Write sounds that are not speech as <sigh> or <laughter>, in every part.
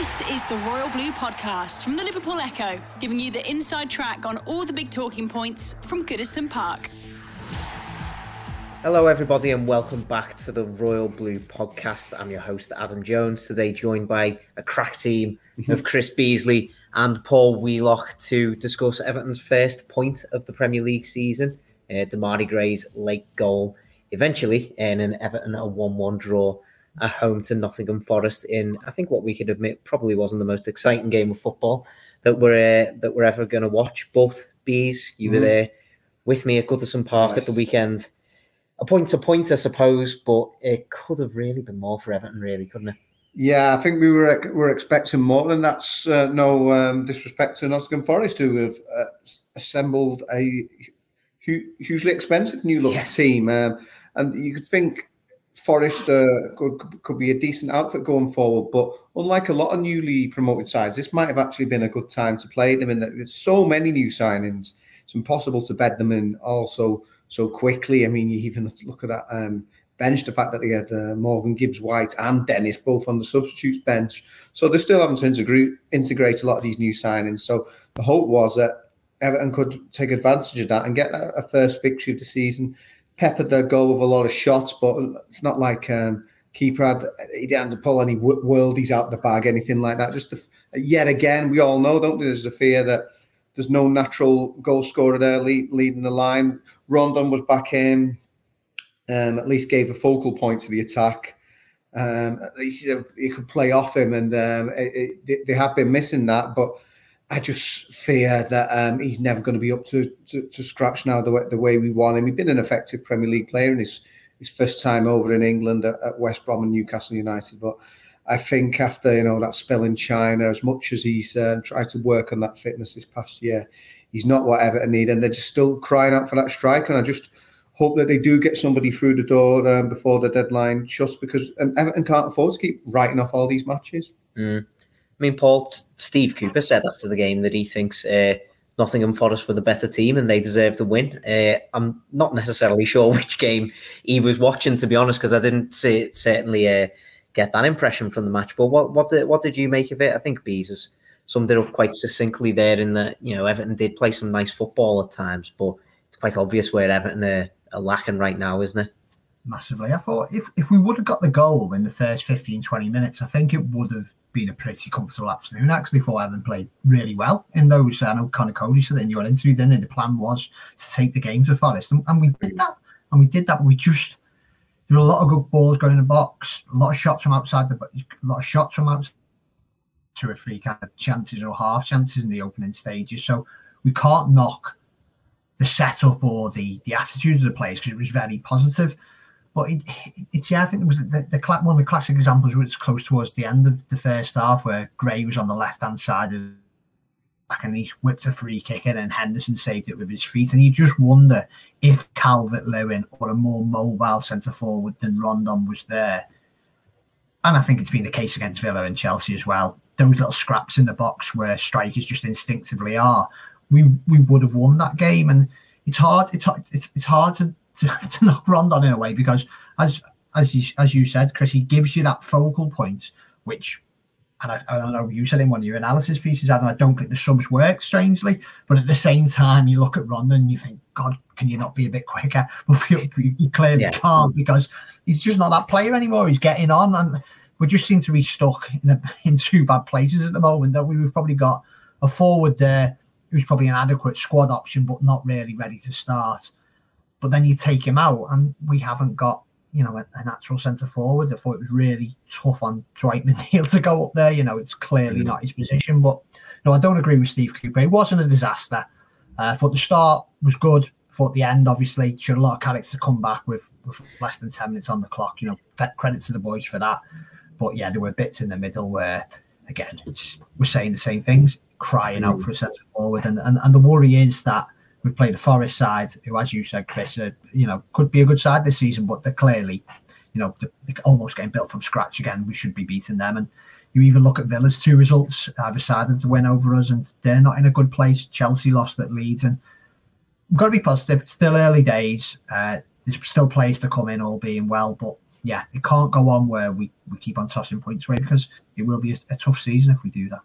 This is the Royal Blue Podcast from the Liverpool Echo, giving you the inside track on all the big talking points from Goodison Park. Hello, everybody, and welcome back to the Royal Blue Podcast. I'm your host, Adam Jones, today joined by a crack team of <laughs> Chris Beasley and Paul Wheelock to discuss Everton's first point of the Premier League season, uh, Demarai Gray's late goal, eventually in an Everton a 1 1 draw at home to Nottingham Forest in I think what we could admit probably wasn't the most exciting game of football that we're uh, that we're ever going to watch. But bees, you mm. were there with me at Goodison Park nice. at the weekend. A point to point, I suppose, but it could have really been more for Everton, really, couldn't it? Yeah, I think we were were expecting more, and that's uh, no um, disrespect to Nottingham Forest, who have uh, assembled a hu- hugely expensive new look yes. team, um, and you could think Forest uh, could, could be a decent outfit going forward, but unlike a lot of newly promoted sides, this might have actually been a good time to play them. And there's so many new signings, it's impossible to bed them in also so quickly. I mean, you even look at that um, bench, the fact that they had uh, Morgan Gibbs White and Dennis both on the substitutes bench. So they're still having to integrate, integrate a lot of these new signings. So the hope was that Everton could take advantage of that and get a, a first victory of the season peppered their goal with a lot of shots, but it's not like um, keeper had he didn't pull any worldies out the bag, anything like that. Just yet again, we all know, don't we? There's a fear that there's no natural goal scorer there lead, leading the line. Rondon was back in, um, at least gave a focal point to the attack. Um, at least he could play off him, and um, it, it, they have been missing that, but I just fear that um, he's never going to be up to, to, to, scratch now the way, the way we want him. He's been an effective Premier League player in his, his first time over in England at, at West Brom and Newcastle United. But I think after you know that spell in China, as much as he's uh, tried to work on that fitness this past year, he's not what Everton need, and they're just still crying out for that striker. And I just hope that they do get somebody through the door um, before the deadline just because um, Everton can't afford to keep writing off all these matches. Mm. I mean, Paul, Steve Cooper said after the game that he thinks uh, Nottingham Forest were the better team and they deserve the win. Uh, I'm not necessarily <laughs> sure which game he was watching, to be honest, because I didn't see it, certainly uh, get that impression from the match. But what what did, what did you make of it? I think Bees has summed it up quite succinctly there in that, you know, Everton did play some nice football at times, but it's quite obvious where Everton are, are lacking right now, isn't it? Massively. I thought if, if we would have got the goal in the first 15, 20 minutes, I think it would have been a pretty comfortable afternoon actually for Everton played really well in those. I know Conor Coady said in your interview then and the plan was to take the game to Forest and, and we did that and we did that. we just there were a lot of good balls going in the box, a lot of shots from outside the box, a lot of shots from outside two or three kind of chances or half chances in the opening stages. So we can't knock the setup or the the attitudes of the players because it was very positive. But it, it, it's yeah, I think it was the, the, one of the classic examples was close towards the end of the first half where Gray was on the left hand side of back and he whipped a free kick in and Henderson saved it with his feet. And you just wonder if Calvert Lewin or a more mobile centre forward than Rondon was there. And I think it's been the case against Villa and Chelsea as well. Those little scraps in the box where strikers just instinctively are. We we would have won that game, and it's hard. It's it's, it's hard to to, <laughs> to knock Rondon in a way because as as you as you said, Chris, he gives you that focal point, which and I, I don't know, you said in one of your analysis pieces, Adam, I don't think the subs work strangely, but at the same time, you look at Rondon and you think, God, can you not be a bit quicker? <laughs> But you, you clearly yeah. can't because he's just not that player anymore. He's getting on, and we just seem to be stuck in, a, <laughs> in two bad places at the moment. That we've probably got a forward there who's probably an adequate squad option, but not really ready to start. But then you take him out, and we haven't got you know a, a natural centre forward. I thought it was really tough on Dwight <laughs> McNeil to go up there. You know, it's clearly not his position. But no, I don't agree with Steve Cooper. It wasn't a disaster. Uh, I thought the start was good. I thought the end, obviously, showed a lot of character to come back with, with less than ten minutes on the clock. You know, credit to the boys for that. But yeah, there were bits in the middle where again, we're saying the same things, crying out for a centre forward, and, and and the worry is that we've played a Forest side who, as you said, Chris, uh, you know, could be a good side this season, but they're clearly, you know, they're, they're almost getting built from scratch again. We should be beating them, and you even look at Villa's two results either side of the win over us, and they're not in a good place. Chelsea lost at Leeds, and we've got to be positive. It's still early days. Uh, there's still plays to come in, all being well, but yeah, it can't go on where we, we keep on tossing points away because it will be a, a tough season if we do that.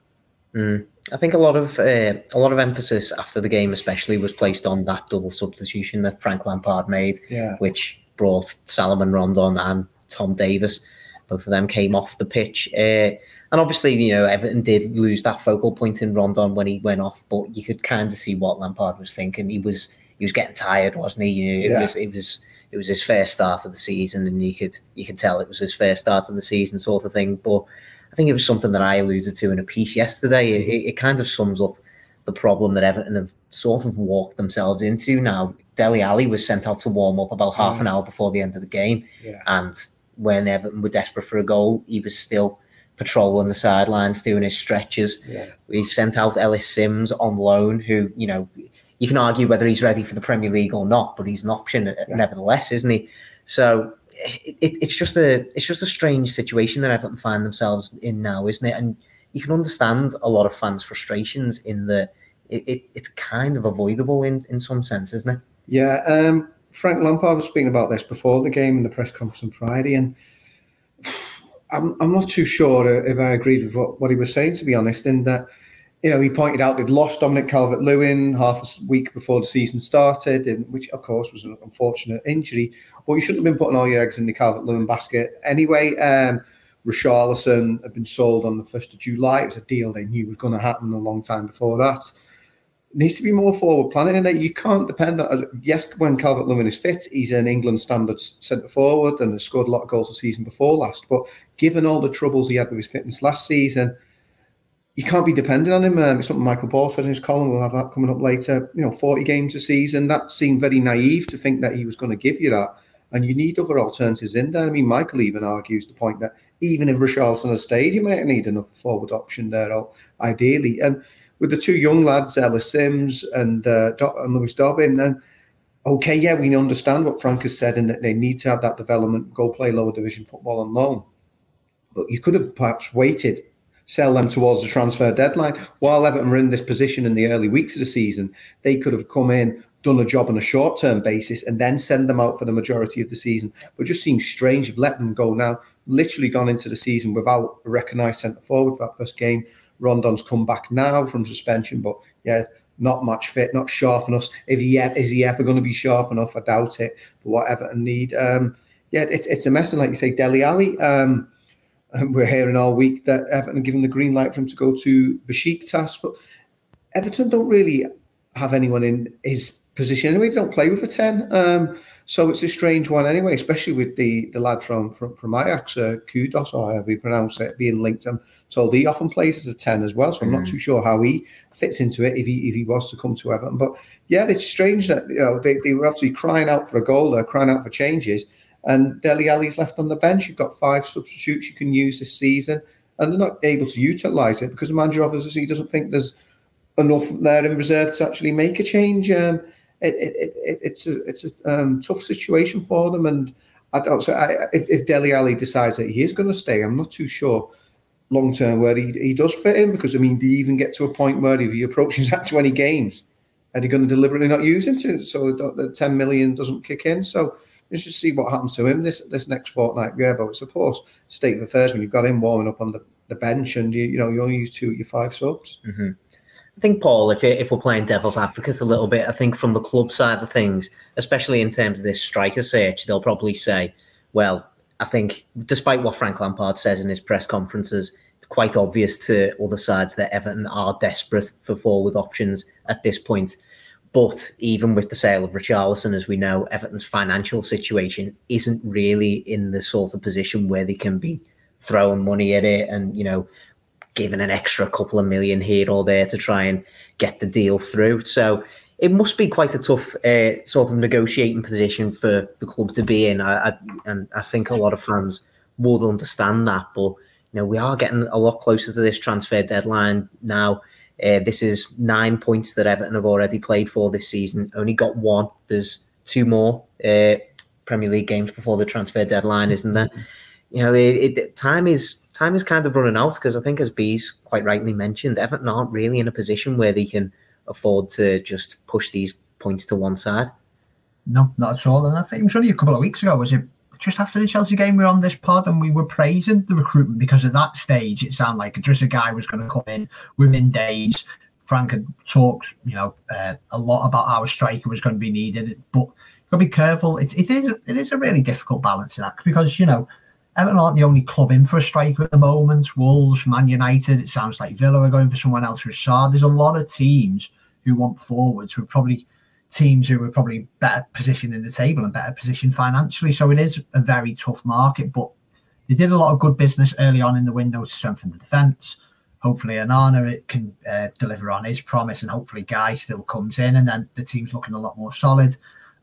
Mm. I think a lot of uh, a lot of emphasis after the game, especially, was placed on that double substitution that Frank Lampard made, yeah. which brought Salomon Rondon and Tom Davies. Both of them came off the pitch, uh, and obviously, you know, Everton did lose that focal point in Rondon when he went off, but you could kind of see what Lampard was thinking. He was he was getting tired, wasn't he? You know, it Yeah. was it was it was his first start of the season, and you could you could tell it was his first start of the season, sort of thing. But I think it was something that I alluded to in a piece yesterday. It, it, kind of sums up the problem that Everton have sort of walked themselves into now. Dele Alli was sent out to warm up about half an mm. hour before the end of the game, Yeah. and when Everton were desperate for a goal, he was still patrolling the sidelines, doing his stretches. Yeah. We've sent out Ellis Sims on loan, who you know you can argue whether he's ready for the Premier League or not, but he's an option Yeah. nevertheless, isn't he? So it, it, it's just a it's just a strange situation that Everton find themselves in now, isn't it? And you can understand a lot of fans' frustrations in the it, it it's kind of avoidable in in some sense, isn't it? Yeah, um, Frank Lampard was speaking about this before the game in the press conference on Friday, and <sighs> I'm, I'm not too sure if I agreed with what, what he was saying, to be honest. In that, you know, he pointed out they'd lost Dominic Calvert Lewin half a week before the season started, and, which, of course, was an unfortunate injury. But you shouldn't have been putting all your eggs in the Calvert Lewin basket anyway. Um, Richarlison had been sold on the 1st of July. It was a deal they knew was going to happen a long time before that needs to be more forward planning in that you can't depend on yes when Calvert Lewin is fit he's an England standard centre forward and has scored a lot of goals the season before last but given all the troubles he had with his fitness last season you can't be dependent on him. Um, it's something Michael Ball said in his column we'll have that coming up later. You know 40 games a season that seemed very naive to think that he was going to give you that. And you need other alternatives in there. I mean Michael even argues the point that even if Richarlison has stayed you might need another forward option there ideally. And with the two young lads, Ellis Sims and, uh, Do- and Lewis Dobbin, then okay, yeah, we understand what Frank has said and that they need to have that development, go play lower division football on loan. But you could have perhaps waited, sell them towards the transfer deadline. While Everton were in this position in the early weeks of the season, they could have come in, done a job on a short term basis, and then send them out for the majority of the season. But just seems strange of letting them go now. Literally gone into the season without a recognised centre forward for that first game. Rondon's come back now from suspension, but yeah, not much fit, not sharp enough. If he is he ever going to be sharp enough? I doubt it. But what Everton need, um, yeah, it's it's a mess. And like you say, Dele Alli, um, and <laughs> we're hearing all week that Everton giving the green light for him to go to Besiktas, but Everton don't really have anyone in his position anyway. They don't play with a ten, um, so it's a strange one anyway. Especially with the the lad from from, from Ajax, uh, Kudus or however you pronounce it, being linked. I'm told he often plays as a ten as well, so I'm not too sure how he fits into it if he if he was to come to Everton. But yeah, it's strange that you know they, they were obviously crying out for a goal, they're crying out for changes, and Dele Alli's left on the bench. You've got five substitutes you can use this season, and they're not able to utilise it because the manager obviously doesn't think there's enough there in reserve to actually make a change. Um, it, it, it, it's a it's a um, tough situation for them, and I don't. So I, if, if Dele Alli decides that he is going to stay, I'm not too sure long term where he, he does fit in because I mean, do you even get to a point where if he approaches <laughs> that 20 games, are they going to deliberately not use him to so the the 10 million doesn't kick in? So let's just see what happens to him this this next fortnight. Yeah, but it's of course state of affairs when you've got him warming up on the, the bench and you you know you only use two of your five subs. Mm-hmm. I think, Paul, if if we're playing devil's advocate a little bit, I think from the club side of things, especially in terms of this striker search, they'll probably say, well, I think despite what Frank Lampard says in his press conferences, it's quite obvious to other sides that Everton are desperate for forward options at this point. But even with the sale of Richarlison, as we know, Everton's financial situation isn't really in the sort of position where they can be throwing money at it and, you know, giving an extra couple of million here or there to try and get the deal through. So it must be quite a tough uh, sort of negotiating position for the club to be in. I, I, and I think a lot of fans would understand that. But you know, we are getting a lot closer to this transfer deadline now. Uh, this is nine points that Everton have already played for this season. Only got one. There's two more uh, Premier League games before the transfer deadline, isn't there? You know, it, it, time is time is kind of running out because I think, as Bees quite rightly mentioned, Everton aren't really in a position where they can afford to just push these points to one side. No, not at all. And I think it was only a couple of weeks ago, was it just after the Chelsea game, we were on this pod and we were praising the recruitment because at that stage it sounded like just a guy was going to come in within days. Frank had talked, you know, uh, a lot about how a striker was going to be needed, but you've got to be careful. It, it is it is a really difficult balancing act because you know Everton aren't the only club in for a striker at the moment. Wolves, Man United, it sounds like Villa are going for someone else. Rashad, there's a lot of teams who want forwards who are probably teams who are probably better positioned in the table and better positioned financially. So it is a very tough market, but they did a lot of good business early on in the window to strengthen the defence. Hopefully, Onana it can uh, deliver on his promise, and hopefully, Gueye still comes in, and then the team's looking a lot more solid.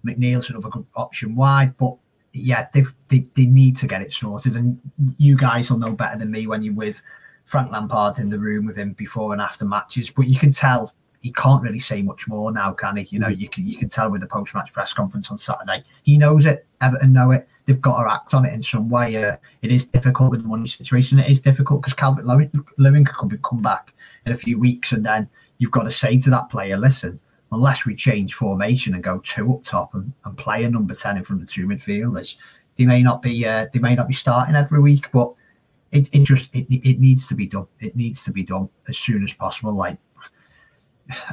McNeil's another good option wide, but yeah, they they need to get it sorted. And you guys will know better than me when you're with Frank Lampard in the room with him before and after matches. But you can tell he can't really say much more now, can he? You know, you can you can tell with the post match press conference on Saturday. He knows it. Everton know it. They've got to act on it in some way. Uh, it is difficult with the money situation. It is difficult because Calvert Lewin could come back in a few weeks, and then you've got to say to that player, "Listen, unless we change formation and go two up top and, and play a number ten in front of two midfielders, they may not be uh, they may not be starting every week, but." It, it just it, it needs to be done. It needs to be done as soon as possible. Like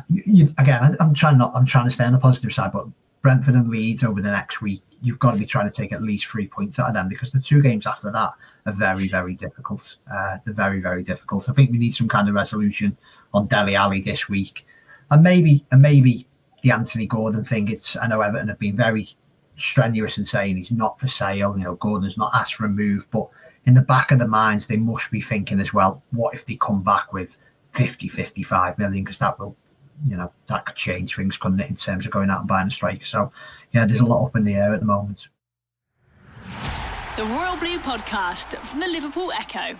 you, again, I, am trying not. I'm trying to stay on the positive side, but Brentford and Leeds over the next week, you've got to be trying to take at least three points out of them because the two games after that are very, very difficult. Uh, they're very, very difficult. I think we need some kind of resolution on Dele Alli this week, and maybe, and maybe the Anthony Gordon thing. It's I know Everton have been very strenuous in saying he's not for sale. You know, Gordon's not asked for a move, but in the back of the minds, they must be thinking as well, what if they come back with 50, 55 million? Because that will you know that could change things, couldn't it, in terms of going out and buying a striker? So yeah, there's a lot up in the air at the moment. The Royal Blue Podcast from the Liverpool Echo.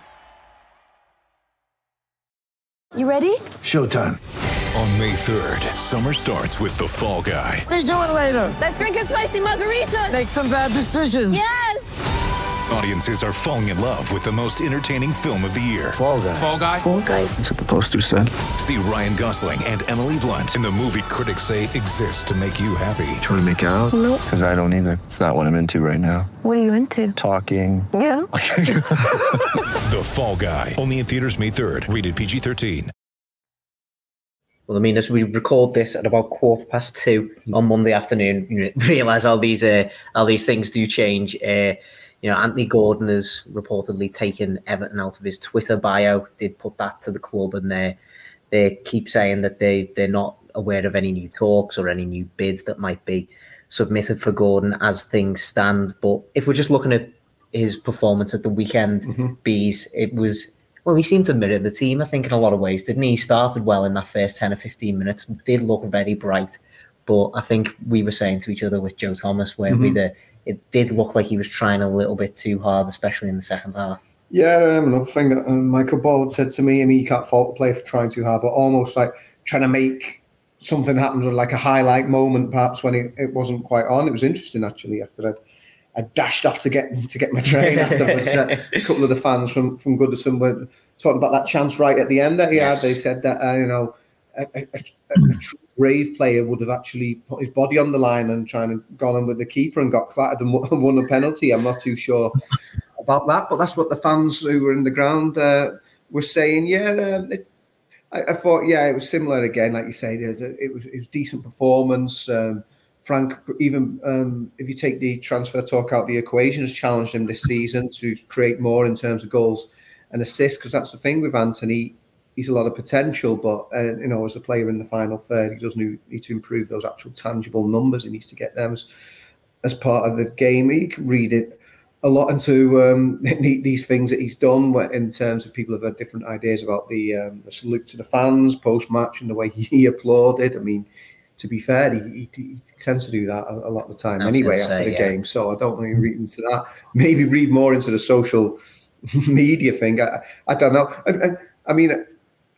You ready? Showtime. On May 3rd, summer starts with The Fall Guy. Let's do it later. Let's drink a spicy margarita. Make some bad decisions. Yes. Audiences are falling in love with the most entertaining film of the year. Fall guy. Fall guy. Fall guy. That's what the poster said. See Ryan Gosling and Emily Blunt in the movie critics say exists to make you happy. Trying to make it out? Nope. Because I don't either. It's not what I'm into right now. What are you into? Talking. Yeah. <laughs> the Fall Guy. Only in theaters May 3rd. Rated PG-13. Well, I mean, as we record this at about quarter past two on Monday afternoon, you realize all these uh, all these things do change. Uh, you know, Anthony Gordon has reportedly taken Everton out of his Twitter bio. Did put that to the club, and they they keep saying that they they're not aware of any new talks or any new bids that might be submitted for Gordon as things stand. But if we're just looking at his performance at the weekend, mm-hmm. bees, it was well, he seemed to mirror the team, I think, in a lot of ways, didn't he? He started well in that first 10 or 15 minutes, did look very bright. But I think we were saying to each other with Joe Thomas, where mm-hmm. we the it did look like he was trying a little bit too hard, especially in the second half. Yeah, um, another thing that um, Michael Ball had said to me, I mean, you can't fault the player for trying too hard, but almost like trying to make something happen, or like a highlight moment, perhaps when it, it wasn't quite on. It was interesting actually after that. I dashed off to get to get my train <laughs> afterwards. uh, a couple of the fans from from Goodison were talking about that chance right at the end that he yes. had. They said that uh, you know a, a, a, a brave player would have actually put his body on the line and trying to gone on with the keeper and got clattered and <laughs> won a penalty. I'm not too sure about that, but that's what the fans who were in the ground uh, were saying. Yeah, um, it, I, I, thought, yeah, it was similar again, like you say. It, it was it was decent performance. Um, Frank, even um, if you take the transfer talk out the equation, has challenged him this season to create more in terms of goals and assists. Because that's the thing with Anthony he's a lot of potential, but uh, you know, as a player in the final third, he does need, to improve those actual tangible numbers. He needs to get them as, as part of the game. He can read it a lot into um, <laughs> these things that he's done in terms of people have had different ideas about the, um, the salute to the fans post match and the way <laughs> he applauded. I mean, to be fair, he, he, he tends to do that a, a, lot of the time anyway after the yeah. game. So I don't really read into that. Maybe read more into the social <laughs> media thing. I, I don't know. I, I, I mean,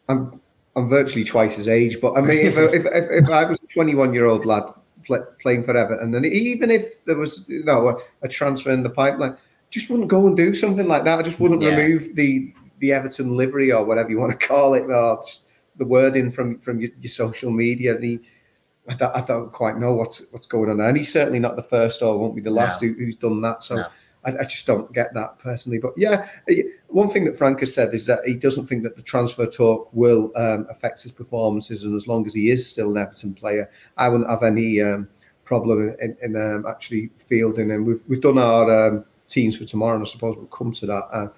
I'm I'm virtually twice his age, but I mean, if if, if, if I was a 21 year old lad play, playing for Everton, and even if there was you know a, a, transfer in the pipeline, just wouldn't go and do something like that. I just wouldn't yeah. remove the the Everton livery or whatever you want to call it, or just the wording from from your, your social media. And he, I, don't, I don't quite know what's what's going on, and he's certainly not the first or won't be the last no. who, who's done that. So. No. I, I, just don't get that personally. But yeah, one thing that Frank has said is that he doesn't think that the transfer talk will um, affect his performances, and as long as he is still an Everton player, I wouldn't have any um, problem in, in um, actually fielding. And we've we've done our um, teams for tomorrow, and I suppose we'll come to that. Uh,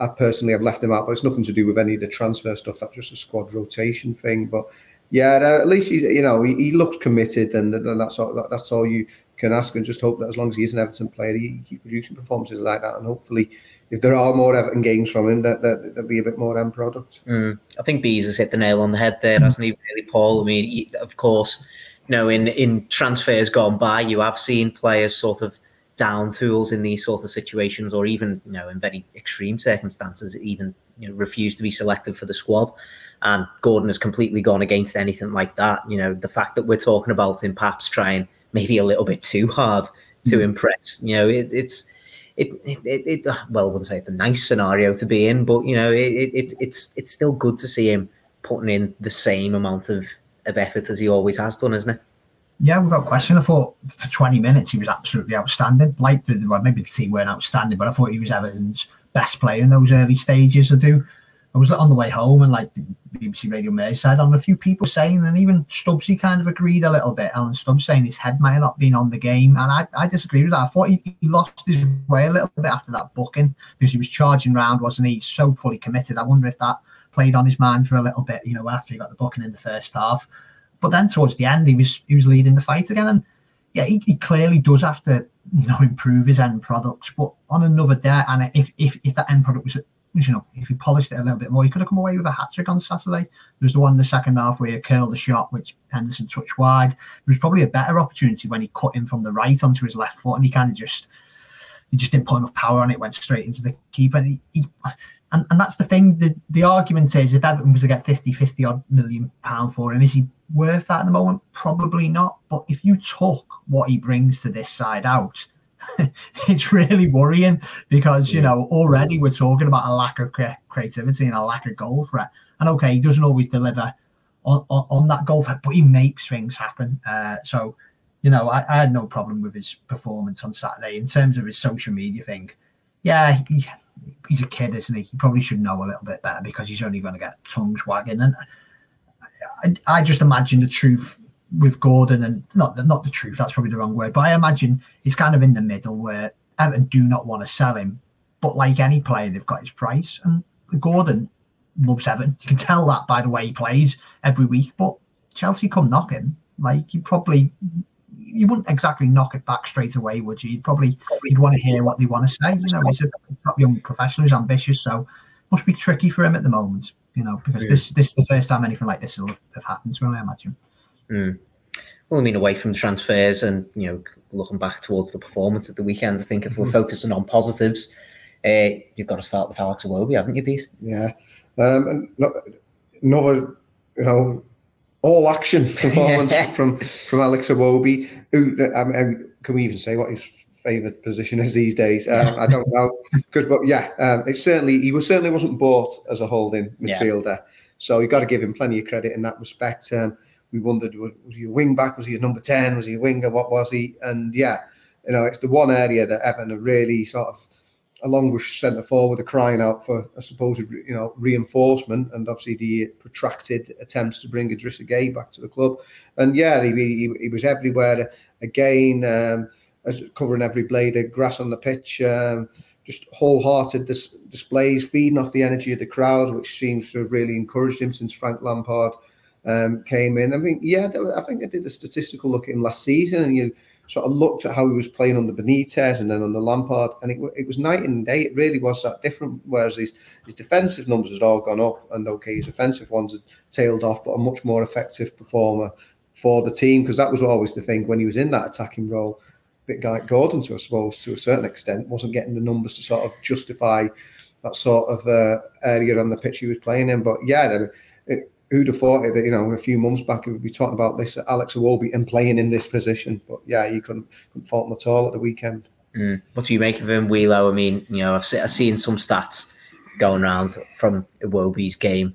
I personally have left him out, but it's nothing to do with any of the transfer stuff. That's just a squad rotation thing. But yeah, at least he, you know, he, he looks committed, and, and that's all. That's all you can ask, and just hope that as long as he is an Everton player, he keeps producing performances like that, and hopefully, if there are more Everton games from him, that, that there'll be a bit more end product. Mm. I think Bees has hit the nail on the head there, hasn't he? Really, Paul. I mean, of course, you know, in in transfers gone by, you have seen players sort of down tools in these sorts of situations, or even you know in very extreme circumstances, even you know, refuse to be selected for the squad. And Gordon has completely gone against anything like that. You know, the fact that we're talking about him perhaps trying maybe a little bit too hard to mm. impress. You know, it, it's it, it, it, well, I wouldn't say it's a nice scenario to be in, but you know, it, it, it's it's still good to see him putting in the same amount of, of effort as he always has done, isn't it? Yeah, without question. I thought for 20 minutes he was absolutely outstanding. Like, well, maybe the team weren't outstanding, but I thought he was Everton's best player in those early stages. I do. I was on the way home and like the BBC Radio Merseyside on a few people saying, and even Stubbsy kind of agreed a little bit. Alan Stubbs saying his head might have not been on the game, and I, I disagree with that. I thought he, he lost his way a little bit after that booking because he was charging round, wasn't he? So fully committed. I wonder if that played on his mind for a little bit, you know, after he got the booking in the first half. But then towards the end, he was he was leading the fight again, and yeah, he, he clearly does have to you know improve his end products. But on another day, and if if if that end product was you know, if he polished it a little bit more, he could have come away with a hat trick on Saturday. There was the one in the second half where he curled the shot, which Henderson touched wide. There was probably a better opportunity when he cut in from the right onto his left foot, and he kind of just he just didn't put enough power on it, went straight into the keeper. And, he, he, and, and that's the thing. The, the argument is if Everton was to get 50, 50 odd million pound for him, is he worth that at the moment? Probably not. But if you took what he brings to this side out, <laughs> it's really worrying because you know already we're talking about a lack of creativity and a lack of goal threat. And okay, he doesn't always deliver on, on, on that goal threat, but he makes things happen. Uh, so you know, I, I, had no problem with his performance on Saturday in terms of his social media thing. Yeah, he, he's a kid, isn't he? He probably should know a little bit better because he's only going to get tongues wagging. And I, I just imagine the truth with Gordon and not the, not the truth. That's probably the wrong word, but I imagine he's kind of in the middle where Everton do not want to sell him, but like any player, they've got his price. And Gordon loves Everton. You can tell that by the way he plays every week. But Chelsea come knocking, like you probably you wouldn't exactly knock it back straight away, would you? You'd probably you'd want to hear what they want to say. You know, he's a top young professional, he's ambitious, so must be tricky for him at the moment. You know, because yeah. this this is the first time anything like this will have, have happened to him, I imagine. Mm. Well, I mean, away from transfers and you know, looking back towards the performance at the weekend, I think if we're mm-hmm. focusing on positives, uh, you've got to start with Alex Iwobi, haven't you, Pete? Yeah, um, and another, you know, all action <laughs> performance from from Alex Iwobi. Who um, can we even say what his favourite position is these days? Um, I don't know <laughs> because, but yeah, um, it's certainly he was certainly wasn't bought as a holding midfielder, yeah. so you have got to give him plenty of credit in that respect. Um, we wondered was he a wing back? Was he a number ten? Was he a winger? What was he? And yeah, you know, it's the one area that Everton have really sort of, along with centre forward, are crying out for a supposed you know reinforcement, and obviously the protracted attempts to bring Idrissa Gueye back to the club. And yeah, he, he, he was everywhere again, um, as covering every blade of grass on the pitch. Um, just wholehearted dis- displays, feeding off the energy of the crowd, which seems to have really encouraged him since Frank Lampard um, came in. I mean, yeah, I think I did a statistical look at him last season, and you sort of looked at how he was playing the Benitez and then the Lampard, and it, it was night and day. It really was that different. Whereas his his defensive numbers had all gone up, and okay, his offensive ones had tailed off, but a much more effective performer for the team because that was always the thing when he was in that attacking role. Bit like Gordon, to I suppose, to a certain extent, wasn't getting the numbers to sort of justify that sort of uh, area on the pitch he was playing in. But yeah, I mean, it, who'd have thought it that you know a few months back we would be talking about this Alex Iwobi and playing in this position. But yeah, you couldn't couldn't fault him at all at the weekend. Mm. What do you make of him, Wheelo? I mean, you know, I've, se- I've seen some stats going around from Iwobi's game.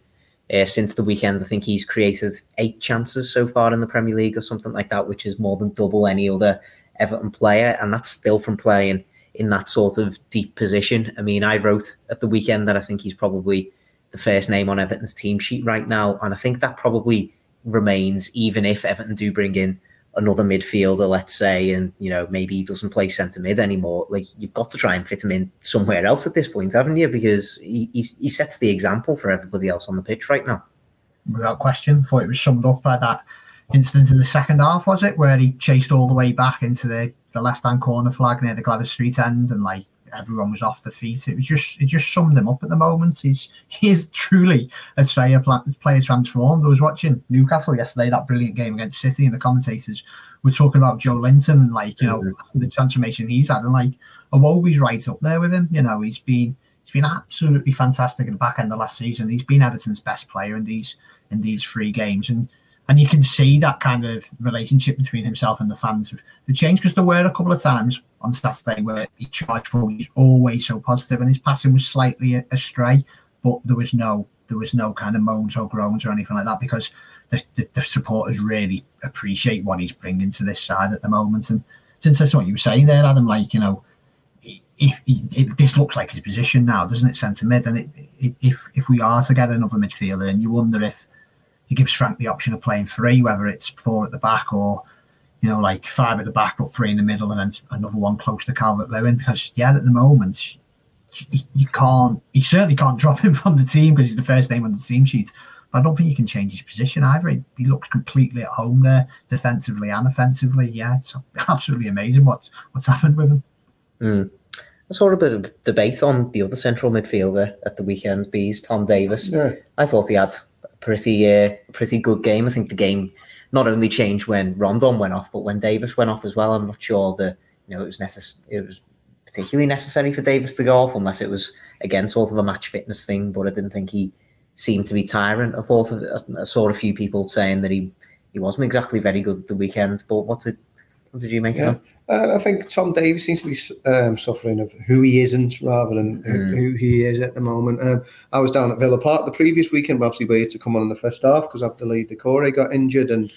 Uh, since the weekend, I think he's created eight chances so far in the Premier League or something like that, which is more than double any other Everton player, and that's still from playing in that sort of deep position. I mean, I wrote at the weekend that I think he's probably the first name on Everton's team sheet right now, and I think that probably remains even if Everton do bring in another midfielder, let's say, and you know maybe he doesn't play centre mid anymore. Like you've got to try and fit him in somewhere else at this point, haven't you? Because he he, he sets the example for everybody else on the pitch right now. Without question, thought it was summed up by that incident in the second half, was it, where he chased all the way back into the, the left hand corner flag near the Gladys Street end, and like everyone was off the feet. It was just it just summed him up at the moment. He's he is truly a player player transformed. I was watching Newcastle yesterday, that brilliant game against City, and the commentators were talking about Joelinton and like you know mm-hmm. the transformation he's had, and like Iwobi's right up there with him. You know he's been he's been absolutely fantastic in the back end of last season. He's been Everton's best player in these in these three games, and and you can see that kind of relationship between himself and the fans have, changed because there were a couple of times on Saturday where he charged for he's always so positive and his passing was slightly astray, but there was no there was no kind of moans or groans or anything like that because the, the, the supporters really appreciate what he's bringing to this side at the moment. And since that's what you were saying there, Adam, like you know, if, if, this looks like his position now, doesn't it, centre mid? And it, if if we are to get another midfielder, and you wonder if he gives Frank the option of playing three, whether it's four at the back or you know like five at the back but three in the middle and then another one close to Calvert Lewin. Because yeah, at the moment you can't, you certainly can't <laughs> drop him from the team because he's the first name on the team sheet. But I don't think you can change his position either. He, he looks completely at home there, defensively and offensively. Yeah, it's <laughs> absolutely amazing what's what's happened with him. Mm. I saw a bit of debate on the other central midfielder at the weekend, Bees, Tom Davies. Yeah. I thought he had pretty uh, pretty good game. I think the game not only changed when Rondon went off, but when Davies went off as well. I'm not sure that you know it was necess- it was particularly necessary for Davies to go off unless it was again sort of a match fitness thing. But I didn't think he seemed to be tyrant. I thought of, I saw a few people saying that he he wasn't exactly very good at the weekend. But what's did what did you make yeah. of? Uh, I think Tom Davies seems to be um, suffering of who he isn't rather than mm. who, he is at the moment. Um, I was down at Villa Park the previous weekend. Obviously, we had to come on in the first half because Abdoulaye Doucouré got injured and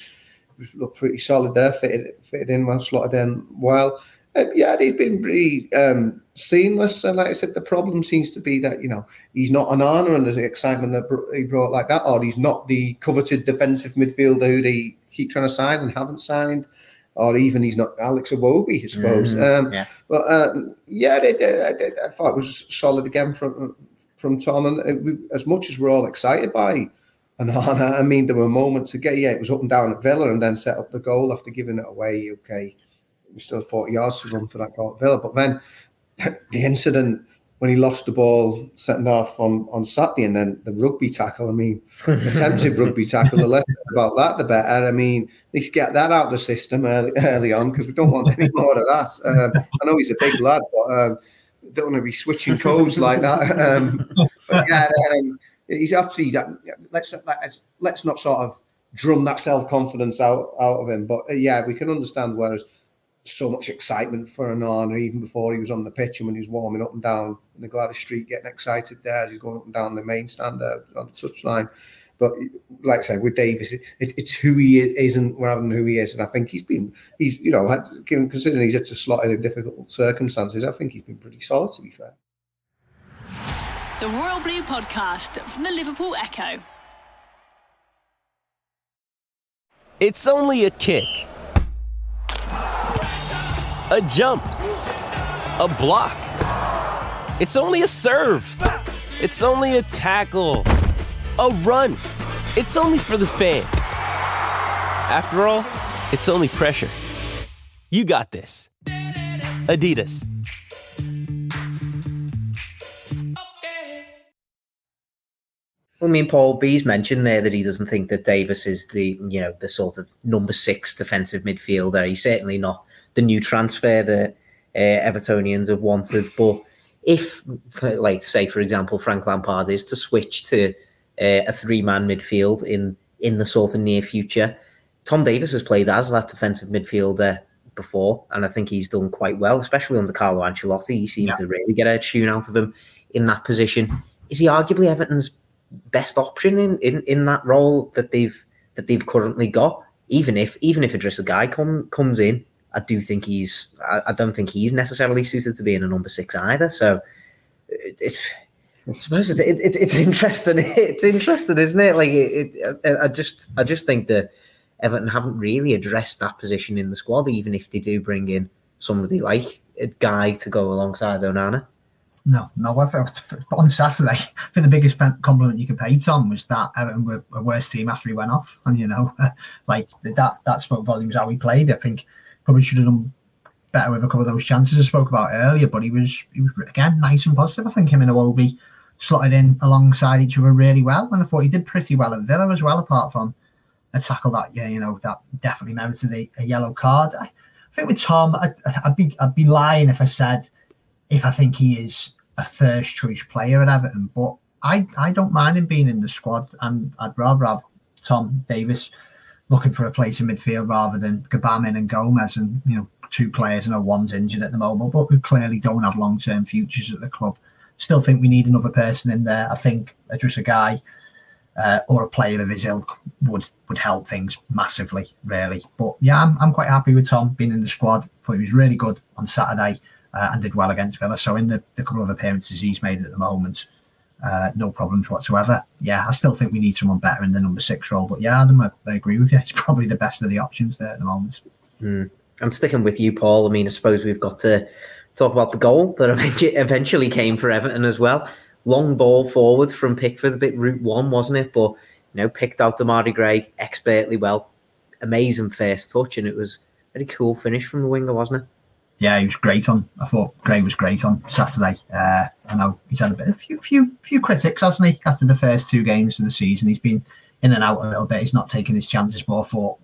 looked pretty solid there, fitted, fitted in well, slotted in well. Uh, yeah, he's been pretty um, seamless. And like I said, the problem seems to be that, you know, he's not an honor and the excitement that he brought like that, or he's not the coveted defensive midfielder who they keep trying to sign and haven't signed or even he's not Alex Iwobi, I suppose. Mm, um, yeah. But uh, yeah, they, they, they, I thought it was solid again from from Tom. And we, as much as we're all excited by Onana, I mean, there were moments again. Yeah, it was up and down at Villa, and then set up the goal after giving it away. Okay, we still 40 yards to run for that goal at Villa, but then <laughs> the incident when he lost the ball setting off on, on Saturday and then the rugby tackle. I mean, attempted <laughs> rugby tackle, the less about that, the better. I mean, at least get that out of the system early, early on because we don't want any more of that. Um, I know he's a big lad, but um, don't want to be switching codes like that. Um, yeah, um, he's obviously, let's, let's, let's not sort of drum that self confidence out, out of him. But uh, yeah, we can understand whereas so much excitement for Onana even before he was on the pitch and when he was warming up and down in the Gladys Street, getting excited there as he's going up and down the main stand there on the touchline. But like I said, with Davies, it, it, it's who he isn't rather than who he is, and I think he's been he's you know had, considering he's had to slot in difficult circumstances, I think he's been pretty solid to be fair. The Royal Blue Podcast from the Liverpool Echo. It's only a kick a jump, a block. It's only a serve. It's only a tackle, a run. It's only for the fans. After all, it's only pressure. You got this. Adidas. I mean, Paul B's mentioned there that he doesn't think that Davies is the, you know, the sort of number six defensive midfielder. He's certainly not the new transfer that uh, Evertonians have wanted. But if, like, say for example, Frank Lampard is to switch to uh, a three-man midfield in in the sort of near future, Tom Davies has played as that defensive midfielder before, and I think he's done quite well, especially under Carlo Ancelotti. He seems Yeah. to really get a tune out of him in that position. Is he arguably Everton's best option in, in, in that role that they've that they've currently got? Even if even if Idrissa Gueye come comes in, I do think he's I, I don't think he's necessarily suited to being a number six either. So it, it's I suppose it's, it, it, it's interesting. <laughs> It's interesting, isn't it? Like it, it, I I just I just think that Everton haven't really addressed that position in the squad, even if they do bring in somebody like a guy to go alongside Onana. No, no. I felt on Saturday, I think the biggest compliment you could pay Tom was that Everton were a worse team after he went off, and you know, <laughs> like that that spoke volumes how we played. I think probably should have done better with a couple of those chances I spoke about earlier, but he was he was again nice and positive. I think him and Iwobi slotted in alongside each other really well, and I thought he did pretty well at Villa as well, apart from a tackle that yeah, you know, that definitely merited a, a yellow card. I, I think with Tom, I, I'd be I'd be lying if I said if I think he is a first choice player at Everton, but I, I don't mind him being in the squad, and I'd rather have Tom Davies looking for a place in midfield rather than Gbamin and Gomes, and you know two players. and a one's injured at the moment, but who clearly don't have long term futures at the club. Still think we need another person in there. I think just a guy uh, or a player of his ilk would would help things massively, really. But yeah, I'm, I'm quite happy with Tom being in the squad. Thought he was really good on Saturday uh, and did well against Villa. So in the, the couple of appearances he's made at the moment, uh, no problems whatsoever. Yeah, I still think we need someone better in the number six role. But yeah, Adam, I, I agree with you. <laughs> It's probably the best of the options there at the moment. Mm. I'm sticking with you, Paul. I mean, I suppose we've got to talk about the goal that <laughs> eventually came for Everton as well. Long ball forward from Pickford, a bit route one, wasn't it? But you know, picked out Demarai Gray expertly well. Amazing first touch, and it was a very cool finish from the winger, wasn't it? Yeah, he was great on. I thought Gray was great on Saturday. Uh, I know he's had a bit, a few, few, few critics, hasn't he? After the first two games of the season, he's been in and out a little bit. He's not taking his chances, but I thought,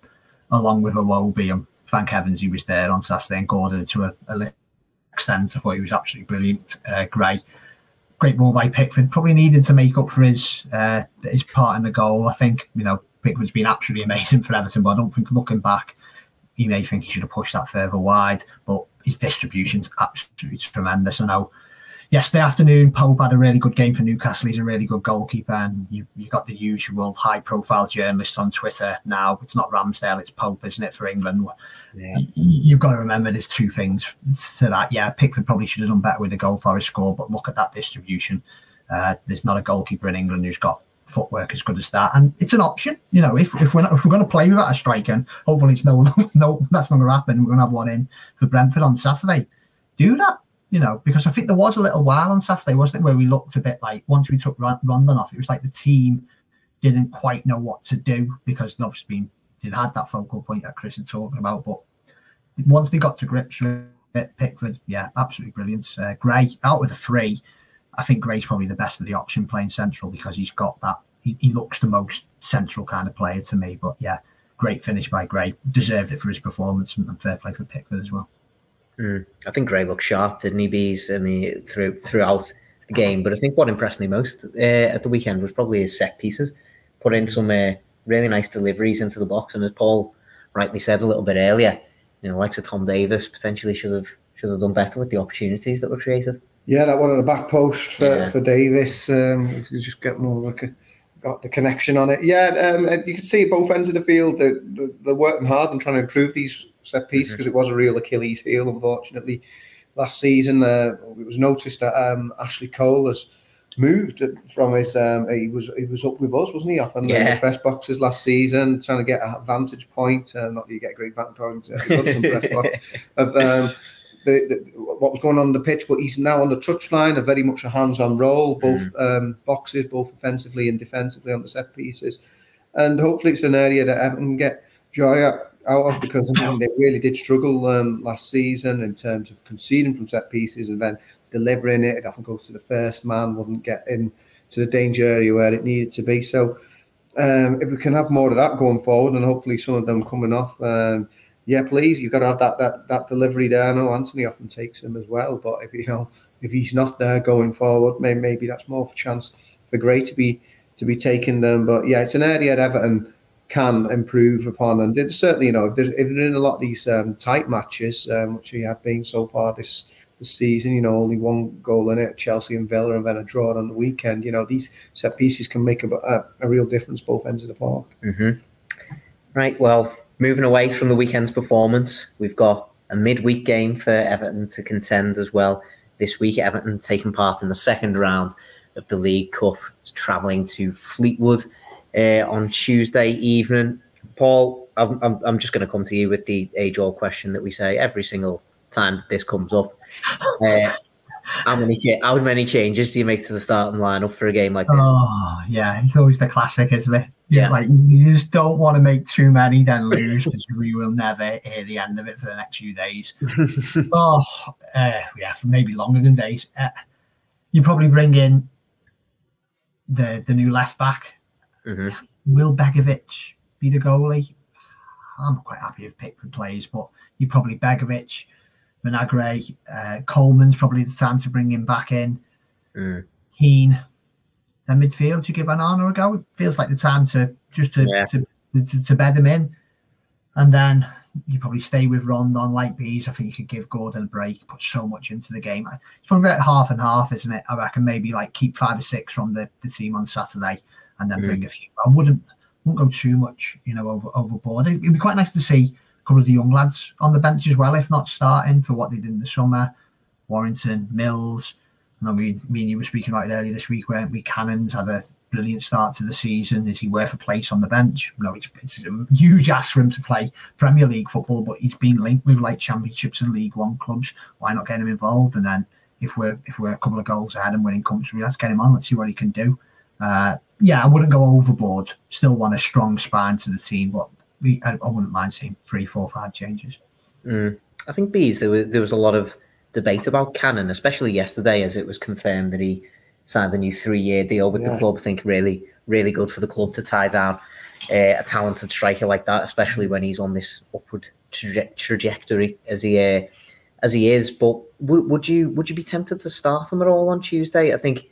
along with Iwobi and thank heavens he was there on Saturday and Gordon to a, a little extent. I thought he was absolutely brilliant. Uh, Gray, great ball by Pickford. Probably needed to make up for his uh, his part in the goal. I think you know Pickford's been absolutely amazing for Everton, but I don't think looking back, he may think he should have pushed that further wide. But his distribution's absolutely tremendous. I know yesterday afternoon, Pope had a really good game for Newcastle. He's a really good goalkeeper, and you you got the usual high profile journalists on Twitter now. It's not Ramsdale, it's Pope, isn't it, for England? Yeah. You, you've got to remember there's two things to that. Yeah, Pickford probably should have done better with the goal for his score, but look at that distribution. Uh, there's not a goalkeeper in England who's got footwork as good as that, and it's an option. You know, if, if we're not, if we're going to play without a striker, hopefully it's no <laughs> no that's not going to happen. We're going to have one in for Brentford on Saturday. Do that, you know, because I think there was a little while on Saturday, wasn't it, where we looked a bit like once we took Rondon off, it was like the team didn't quite know what to do because obviously been they had that focal point that Chris is talking about, but once they got to grips with it, Pickford, yeah, absolutely brilliant. Uh, Gray out with a three. I think Gray's probably the best of the option playing central because he's got that. He, he looks the most central kind of player to me. But yeah, great finish by Gray. Deserved it for his performance and, fair play for Pickford as well. Mm. I think Gray looked sharp, didn't he, Bees? I mean, through, throughout the game. But I think what impressed me most uh, at the weekend was probably his set pieces. Put in some uh, really nice deliveries into the box, and as Paul rightly said a little bit earlier, you know, likes of Tom Davies potentially should have should have done better with the opportunities that were created. Yeah, that one on the back post for, Yeah. for Davies. Um, you just get more like a, got the connection on it. Yeah, um, you can see both ends of the field. They're, they're working hard and trying to improve these set pieces because it was a real Achilles heel, unfortunately. Last season, uh, it was noticed that um, Ashley Cole has moved from his. Um, he was he was up with us, wasn't he? The- Yeah. the press boxes last season, trying to get a vantage point. Uh, not that you get a great vantage point. Uh, you've got some press box <laughs> of um, the, the, what was going on, on the pitch, but he's now on the touchline, a very much a hands-on role, both um, boxes, both offensively and defensively on the set pieces, and hopefully it's an area that Everton can get joy out, out of because I mean, they really did struggle um, last season in terms of conceding from set pieces and then delivering it. It often goes to the first man, wouldn't get in to the danger area where it needed to be. So um, if we can have more of that going forward, and hopefully some of them coming off. Um, yeah, please. You've got to have that that that delivery there. I know Anthony often takes them as well, but if you know if he's not there going forward, maybe, maybe that's more of a chance for Gray to be to be taking them. But yeah, it's an area that Everton can improve upon, and it, certainly, you know, if they're, if they're in a lot of these um, tight matches, um, which we have been so far this this season, you know, only one goal in it, Chelsea and Villa, and then a draw on the weekend. You know, these set pieces can make a, a, a real difference both ends of the park. Mm-hmm. Right. Well, moving away from the weekend's performance, we've got a midweek game for Everton to contend as well. This week, Everton taking part in the second round of the League Cup, travelling to Fleetwood uh, on Tuesday evening. Paul, I'm, I'm, I'm just going to come to you with the age old question that we say every single time this comes up. <laughs> Uh, how many how many changes do you make to the starting lineup for a game like this? Oh, yeah, it's always the classic, isn't it? Yeah. Like you just don't want to make too many, then lose because we will never hear the end of it for the next few days. <laughs> oh, uh, yeah, for maybe longer than days. Uh, you probably bring in the the new left back. Mhm. Will Begovic be the goalie? I'm quite happy if Pickford plays, but you probably Begovic, Vinagre, uh, Coleman's probably the time to bring him back in. Mm. Keane, then midfield, you give Onana a go. It feels like the time to just to, Yeah. to, to, to bed him in. And then you probably stay with Rondon like bees. I think you could give Gordon a break, put so much into the game. It's probably about half and half, isn't it? I reckon maybe like keep five or six from the, the team on Saturday and then bring a few. I wouldn't wouldn't go too much, you know, over overboard. It'd be quite nice to see couple of the young lads on the bench as well, if not starting for what they did in the summer. Warrington, Mills. I know we, me and you were speaking about it earlier this week where we Cannons had a brilliant start to the season. Is he worth a place on the bench? No, it's, it's a huge ask for him to play Premier League football, but he's been linked with like championships and League One clubs. Why not get him involved? And then if we're if we're a couple of goals ahead and winning comfortably, let's get him on. Let's see what he can do. Uh, yeah, I wouldn't go overboard. Still want a strong spine to the team, but we, I, I wouldn't mind seeing three, four, five changes. Mm. I think bees there was there was a lot of debate about Cannon, especially yesterday, as it was confirmed that he signed a new three-year deal with the club. I think really, really good for the club to tie down uh, a talented striker like that, especially when he's on this upward traje- trajectory as he uh, as he is. But w- would you would you be tempted to start him at all on Tuesday? I think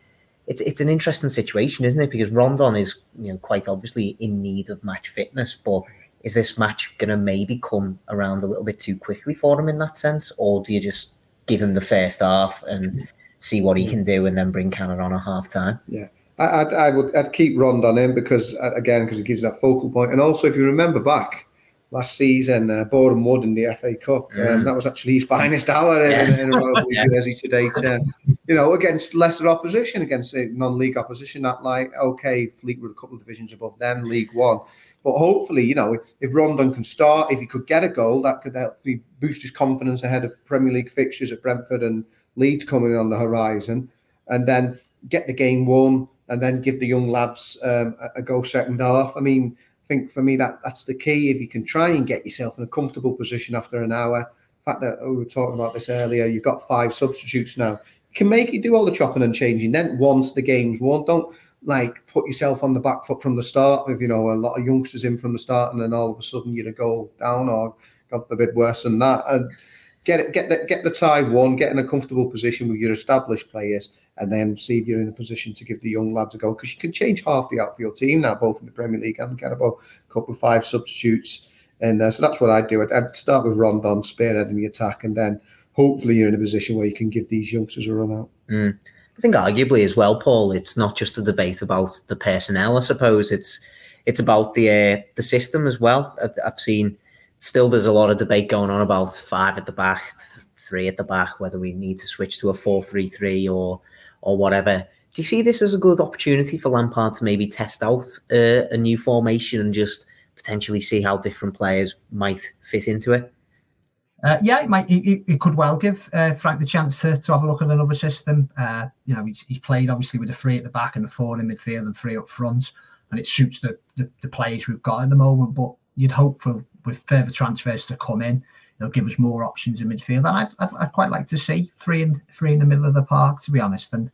it's it's an interesting situation, isn't it? Because Rondon is you know quite obviously in need of match fitness, but is this match going to maybe come around a little bit too quickly for him in that sense, or do you just give him the first half and see what he can do, and then bring Cannon on at half time? Yeah, I, I'd, I would. I'd keep Rondon in because uh, again, because it gives that focal point, and also if you remember back last season, uh, Boreham Wood in the FA Cup, um, Mm. that was actually his finest hour in, in, in a <laughs> Yeah. jersey to date. Uh, you know, against lesser opposition, against non-league opposition. That like okay, Fleetwood a couple of divisions above them, League One. But hopefully, you know, if, if Rondon can start, if he could get a goal, that could help he boost his confidence ahead of Premier League fixtures at Brentford and Leeds coming on the horizon, and then get the game won, and then give the young lads um, a, a go second half. I mean, I think for me that that's the key. If you can try and get yourself in a comfortable position after an hour, the fact that oh, we were talking about this earlier, you've got five substitutes now. You can make you do all the chopping and changing. Then once the game's won, don't like put yourself on the back foot from the start with you know a lot of youngsters in from the start, and then all of a sudden you're a goal down, or God forbid worse than that. And get it, get the, get the tie won, get in a comfortable position with your established players, and then see if you're in a position to give the young lads a go because you can change half the outfield team now, both in the Premier League and the Carabao Cup with five substitutes. And uh, so that's what I'd do. I'd, I'd start with Rondon, spearheading the attack, and then hopefully you're in a position where you can give these youngsters a run out. Mm. I think arguably as well, Paul. It's not just a debate about the personnel. I suppose it's it's about the uh, the system as well. I've, I've seen still there's a lot of debate going on about five at the back, three at the back, whether we need to switch to a four-three-three or or whatever. Do you see this as a good opportunity for Lampard to maybe test out uh, a new formation and just potentially see how different players might fit into it? Uh, yeah, it might. It, it- could well give uh, Frank the chance to, to have a look at another system. Uh, you know, he's, he's played obviously with a three at the back and a four in midfield and three up front, and it suits the, the, the players we've got at the moment. But you'd hope for with further transfers to come in, they'll give us more options in midfield. And I'd, I'd, I'd quite like to see three in three in the middle of the park, to be honest. And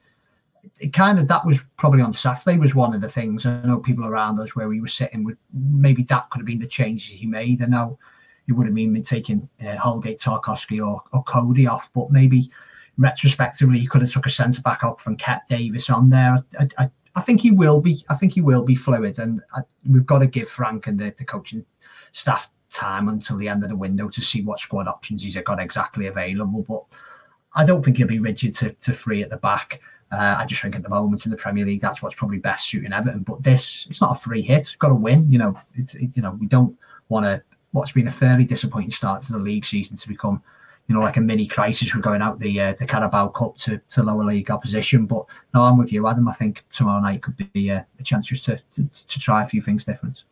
it kind of that was probably on Saturday was one of the things. I know people around us where we were sitting with maybe that could have been the changes he made. I know it would have been taking uh, Holgate, Tarkowski, or, or Coady off, but maybe retrospectively, he could have took a centre back up and kept Davies on there. I, I, I think he will be. I think he will be fluid, and I, we've got to give Frank and the, the coaching staff time until the end of the window to see what squad options he's got exactly available. But I don't think he'll be rigid to, to three at the back. Uh, I just think at the moment in the Premier League, that's what's probably best suiting Everton. But this, it's not a free hit. Got to win. You know, it's you know we don't want to. What's been a fairly disappointing start to the league season to become, you know, like a mini crisis. We're going out the uh, the Carabao Cup to, to lower league opposition. But no, I'm with you, Adam. I think tomorrow night could be uh, a chance just to, to to try a few things different.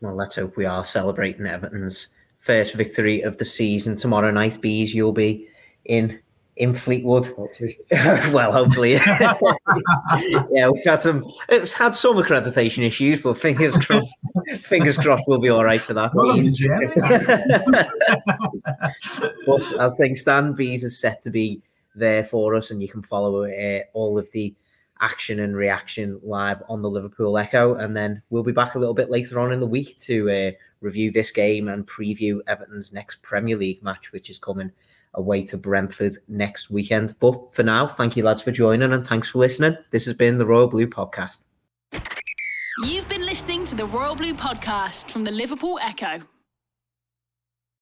Well, let's hope we are celebrating Everton's first victory of the season tomorrow night. Bees, you'll be in in Fleetwood. Hopefully. <laughs> well, hopefully. <laughs> yeah, we've had some. It's had some accreditation issues, but fingers crossed. <laughs> fingers crossed, we'll be all right for that. Well, but as things stand, Bees is set to be there for us, and you can follow uh, all of the action and reaction live on the Liverpool Echo. And then we'll be back a little bit later on in the week to uh, review this game and preview Everton's next Premier League match, which is coming away to Brentford next weekend. But for now, thank you, lads, for joining and thanks for listening. This has been the Royal Blue Podcast. You've been listening to the Royal Blue podcast from the Liverpool Echo.